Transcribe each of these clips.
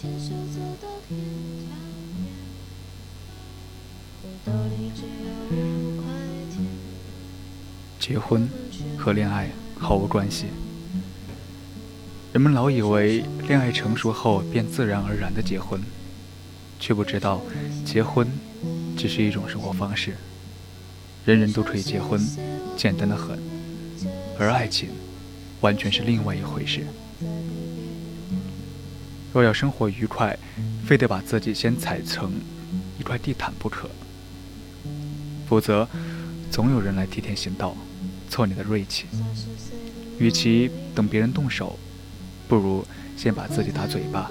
牵手走到天桥边，我兜里只有五块钱。结婚和恋爱毫无关系。人们老以为恋爱成熟后便自然而然的结婚，却不知道结婚只是一种生活方式。人人都可以结婚，简单的很，而爱情完全是另外一回事。若要生活愉快，非得把自己先踩成一块地毯不可，否则总有人来替天行道，挫你的锐气。与其等别人动手，不如先把自己打嘴巴。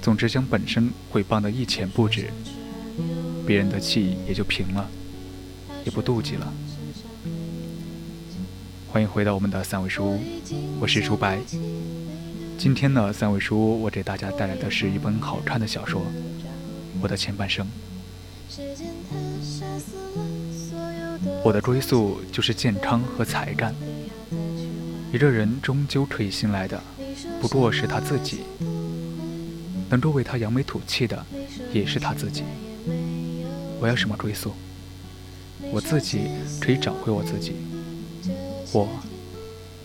总之，将本身毁谤得一钱不值，别人的气也就平了，也不妒忌了。欢迎回到我们的三味书屋，我是朱白。今天呢，三位书我给大家带来的是一本好看的小说《我的前半生》。我的归宿就是健康和才干。一个人终究可以信赖的，不过是他自己。能够为他扬眉吐气的，也是他自己。我要什么归宿？我自己可以找回我自己。我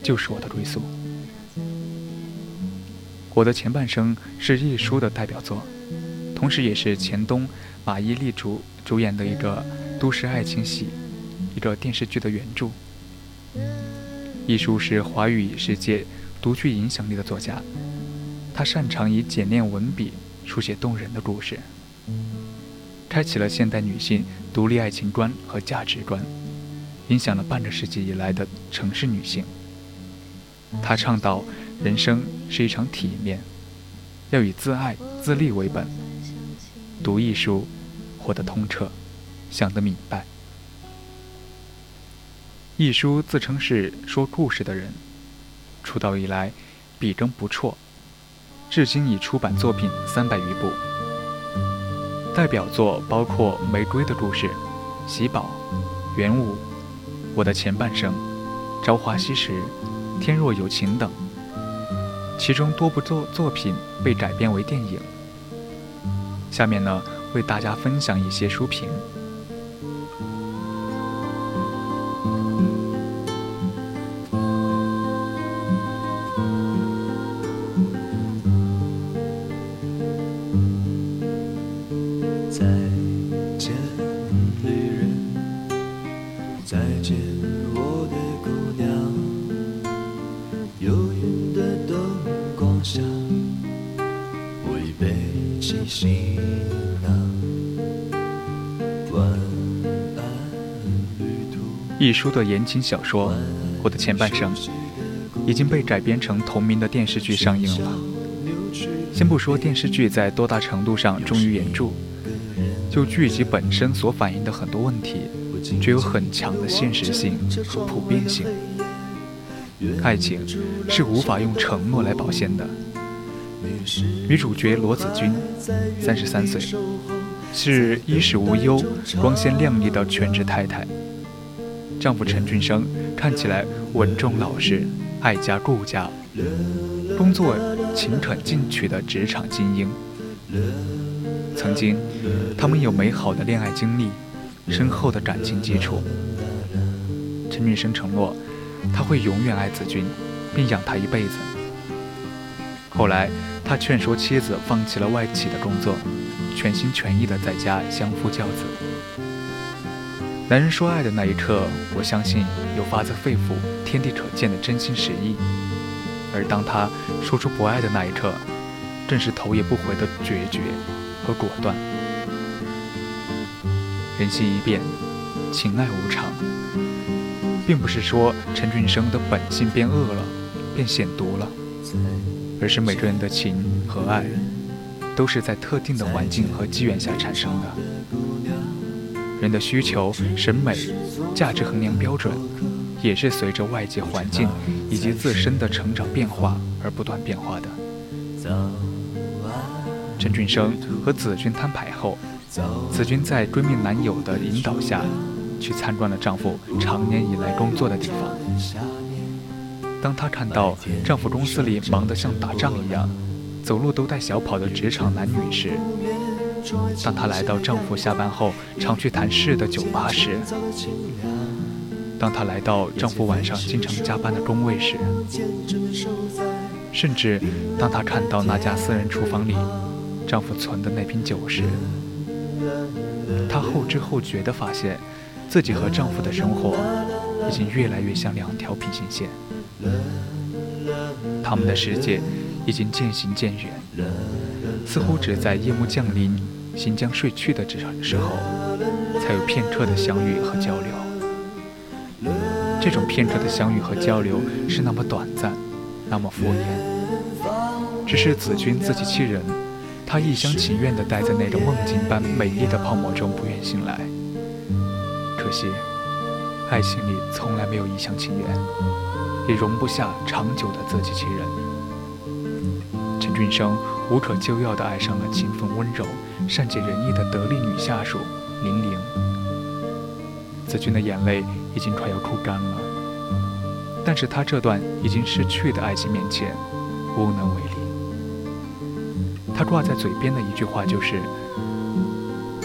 就是我的归宿。我的前半生是亦舒的代表作，同时也是钱东、马伊琍主主演的一个都市爱情戏，一个电视剧的原著。亦舒是华语世界独具影响力的作家，他擅长以简练文笔书写动人的故事，开启了现代女性独立爱情观和价值观，影响了半个世纪以来的城市女性。他倡导人生是一场体面，要以自爱自立为本。读一书，活得通彻，想得明白。一书自称是说故事的人，出道以来笔耕不辍，至今已出版作品三百余部。代表作包括《玫瑰的故事》《喜宝》《元武》《我的前半生》《朝花夕拾》《天若有情》等，其中多部作作品被改编为电影。下面呢，为大家分享一些书评。一书。的言情小说《我的前半生》已经被改编成同名的电视剧上映了。先不说电视剧在多大程度上忠于原著，就剧集本身所反映的很多问题，具有很强的现实性和普遍性。爱情是无法用承诺来保鲜的。女主角罗子君，三十三岁，是衣食无忧、光鲜亮丽的全职太太。丈夫陈俊生看起来稳重老实、爱家顾家，工作勤恳进取的职场精英。曾经，他们有美好的恋爱经历，深厚的感情基础。陈俊生承诺，他会永远爱子君，并养她一辈子。后来，他劝说妻子放弃了外企的工作，全心全意的在家相夫教子。男人说爱的那一刻，我相信有发自肺腑、天地可见的真心实意；而当他说出不爱的那一刻，正是头也不回的决绝和果断。人心一变，情爱无常。并不是说陈俊生的本性变恶了，变险毒了，而是每个人的情和爱，都是在特定的环境和机缘下产生的。人的需求、审美、价值衡量标准，也是随着外界环境以及自身的成长变化而不断变化的。陈俊生和子君摊牌后，子君在闺蜜男友的引导下，去参观了丈夫常年以来工作的地方。当她看到丈夫公司里忙得像打仗一样，走路都带小跑的职场男女时，当她来到丈夫下班后常去谈事的酒吧时，当她来到丈夫晚上经常加班的工位时，甚至当她看到那家私人厨房里丈夫存的那瓶酒时，她后知后觉地发现，自己和丈夫的生活已经越来越像两条平行线，他们的世界已经渐行渐远，似乎只在夜幕降临、新将睡去的这时候，才有片刻的相遇和交流。这种片刻的相遇和交流是那么短暂，那么敷衍，只是子君自欺欺人。他一厢情愿地待在那个梦境般美丽的泡沫中，不愿醒来。可惜，爱情里从来没有一厢情愿，也容不下长久的自欺欺人。陈俊生无可救药地爱上了勤奋温柔、善解人意的得力女下属玲玲。子君的眼泪已经快要哭干了，但是他这段已经逝去的爱情面前，无能为力。他挂在嘴边的一句话就是：“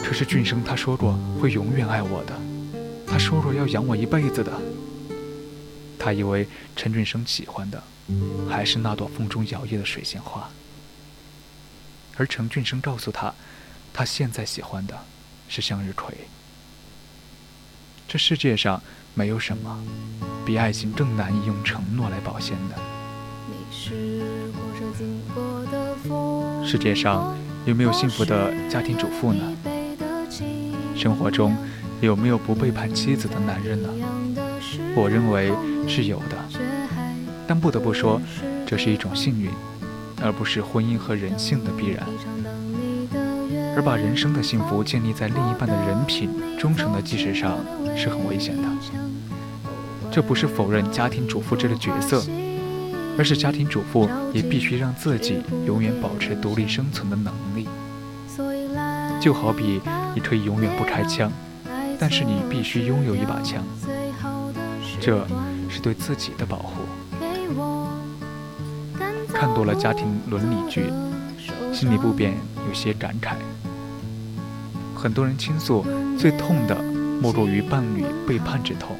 可是俊生他说过会永远爱我的，他说过要养我一辈子的。”他以为陈俊生喜欢的还是那朵风中摇曳的水仙花，而陈俊生告诉他，他现在喜欢的是向日葵。这世界上没有什么比爱情更难以用承诺来保鲜的。世界上有没有幸福的家庭主妇呢？生活中有没有不背叛妻子的男人呢？我认为是有的，但不得不说，这是一种幸运，而不是婚姻和人性的必然。而把人生的幸福建立在另一半的人品、忠诚的基石上，是很危险的。这不是否认家庭主妇这个角色。而是家庭主妇也必须让自己永远保持独立生存的能力。就好比你可以永远不开枪，但是你必须拥有一把枪，这是对自己的保护。看多了家庭伦理剧，心里不免有些感慨。很多人倾诉最痛的莫过于伴侣背叛之痛。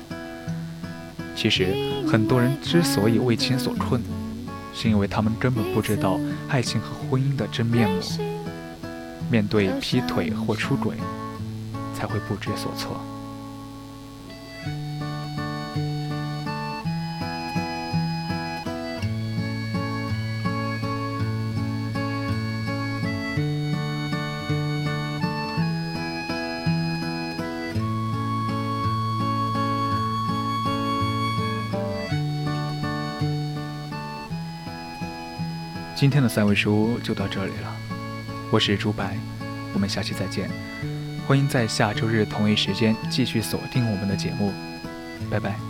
其实，很多人之所以为情所困，是因为他们根本不知道爱情和婚姻的真面目。面对劈腿或出轨，才会不知所措。今天的三味书就到这里了，我是朱白，我们下期再见，欢迎在下周日同一时间继续锁定我们的节目，拜拜。